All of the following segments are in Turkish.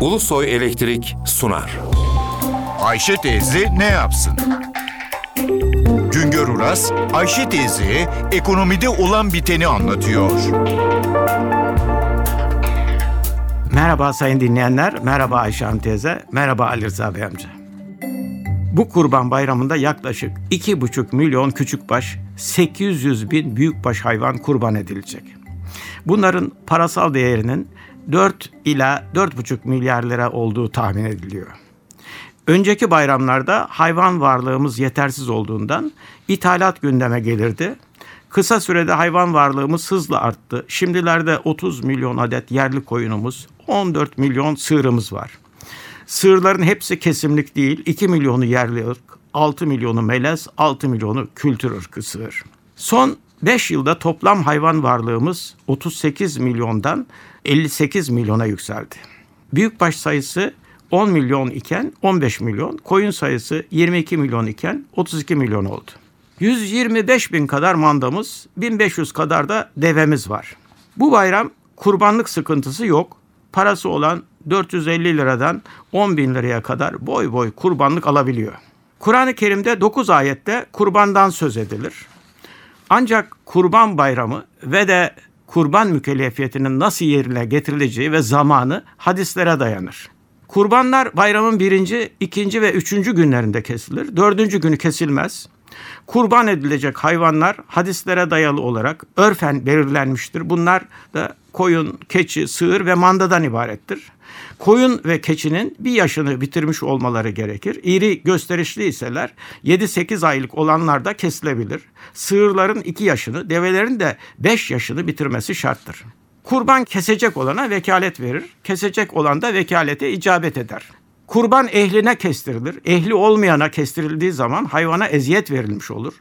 Ulusoy Elektrik sunar. Ayşe teyze ne yapsın? Güngör Uras, Ayşe teyze ekonomide olan biteni anlatıyor. Merhaba sayın dinleyenler, merhaba Ayşe Hanım teyze, merhaba Ali Rıza Bey amca. Bu kurban bayramında yaklaşık 2,5 milyon küçükbaş, 800 bin büyükbaş hayvan kurban edilecek. Bunların parasal değerinin 4 ila 4,5 milyar lira olduğu tahmin ediliyor. Önceki bayramlarda hayvan varlığımız yetersiz olduğundan ithalat gündeme gelirdi. Kısa sürede hayvan varlığımız hızla arttı. Şimdilerde 30 milyon adet yerli koyunumuz, 14 milyon sığırımız var. Sığırların hepsi kesimlik değil. 2 milyonu yerli ırk, 6 milyonu melez, 6 milyonu kültür ırkı sığır. Son 5 yılda toplam hayvan varlığımız 38 milyondan 58 milyona yükseldi. Büyükbaş sayısı 10 milyon iken 15 milyon, koyun sayısı 22 milyon iken 32 milyon oldu. 125 bin kadar mandamız, 1500 kadar da devemiz var. Bu bayram kurbanlık sıkıntısı yok. Parası olan 450 liradan 10 bin liraya kadar boy boy kurbanlık alabiliyor. Kur'an-ı Kerim'de 9 ayette kurbandan söz edilir. Ancak kurban bayramı ve de kurban mükellefiyetinin nasıl yerine getirileceği ve zamanı hadislere dayanır. Kurbanlar bayramın birinci, ikinci ve üçüncü günlerinde kesilir. Dördüncü günü kesilmez. Kurban edilecek hayvanlar hadislere dayalı olarak örfen belirlenmiştir. Bunlar da koyun, keçi, sığır ve mandadan ibarettir. Koyun ve keçinin bir yaşını bitirmiş olmaları gerekir. İri gösterişli iseler 7-8 aylık olanlar da kesilebilir. Sığırların 2 yaşını, develerin de 5 yaşını bitirmesi şarttır. Kurban kesecek olana vekalet verir. Kesecek olan da vekalete icabet eder. Kurban ehline kestirilir. Ehli olmayana kestirildiği zaman hayvana eziyet verilmiş olur.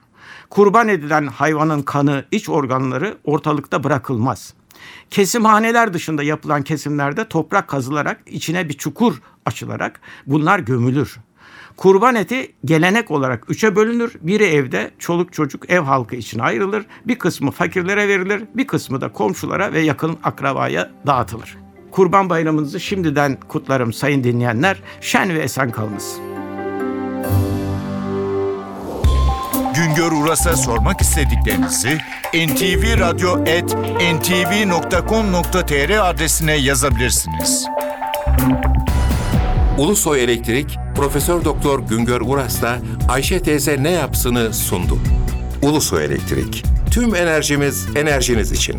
Kurban edilen hayvanın kanı, iç organları ortalıkta bırakılmaz. Kesimhaneler dışında yapılan kesimlerde toprak kazılarak içine bir çukur açılarak bunlar gömülür. Kurban eti gelenek olarak üçe bölünür. Biri evde çoluk çocuk ev halkı için ayrılır. Bir kısmı fakirlere verilir. Bir kısmı da komşulara ve yakın akrabaya dağıtılır. Kurban bayramınızı şimdiden kutlarım sayın dinleyenler. Şen ve esen kalınız. Güngör Uras'a sormak istediklerinizi ntvradio.ntv.com.tr adresine yazabilirsiniz. Ulusoy Elektrik Profesör Doktor Güngör Uras'la Ayşe teyze ne yapsını sundu. Ulusoy Elektrik. Tüm enerjimiz enerjiniz için.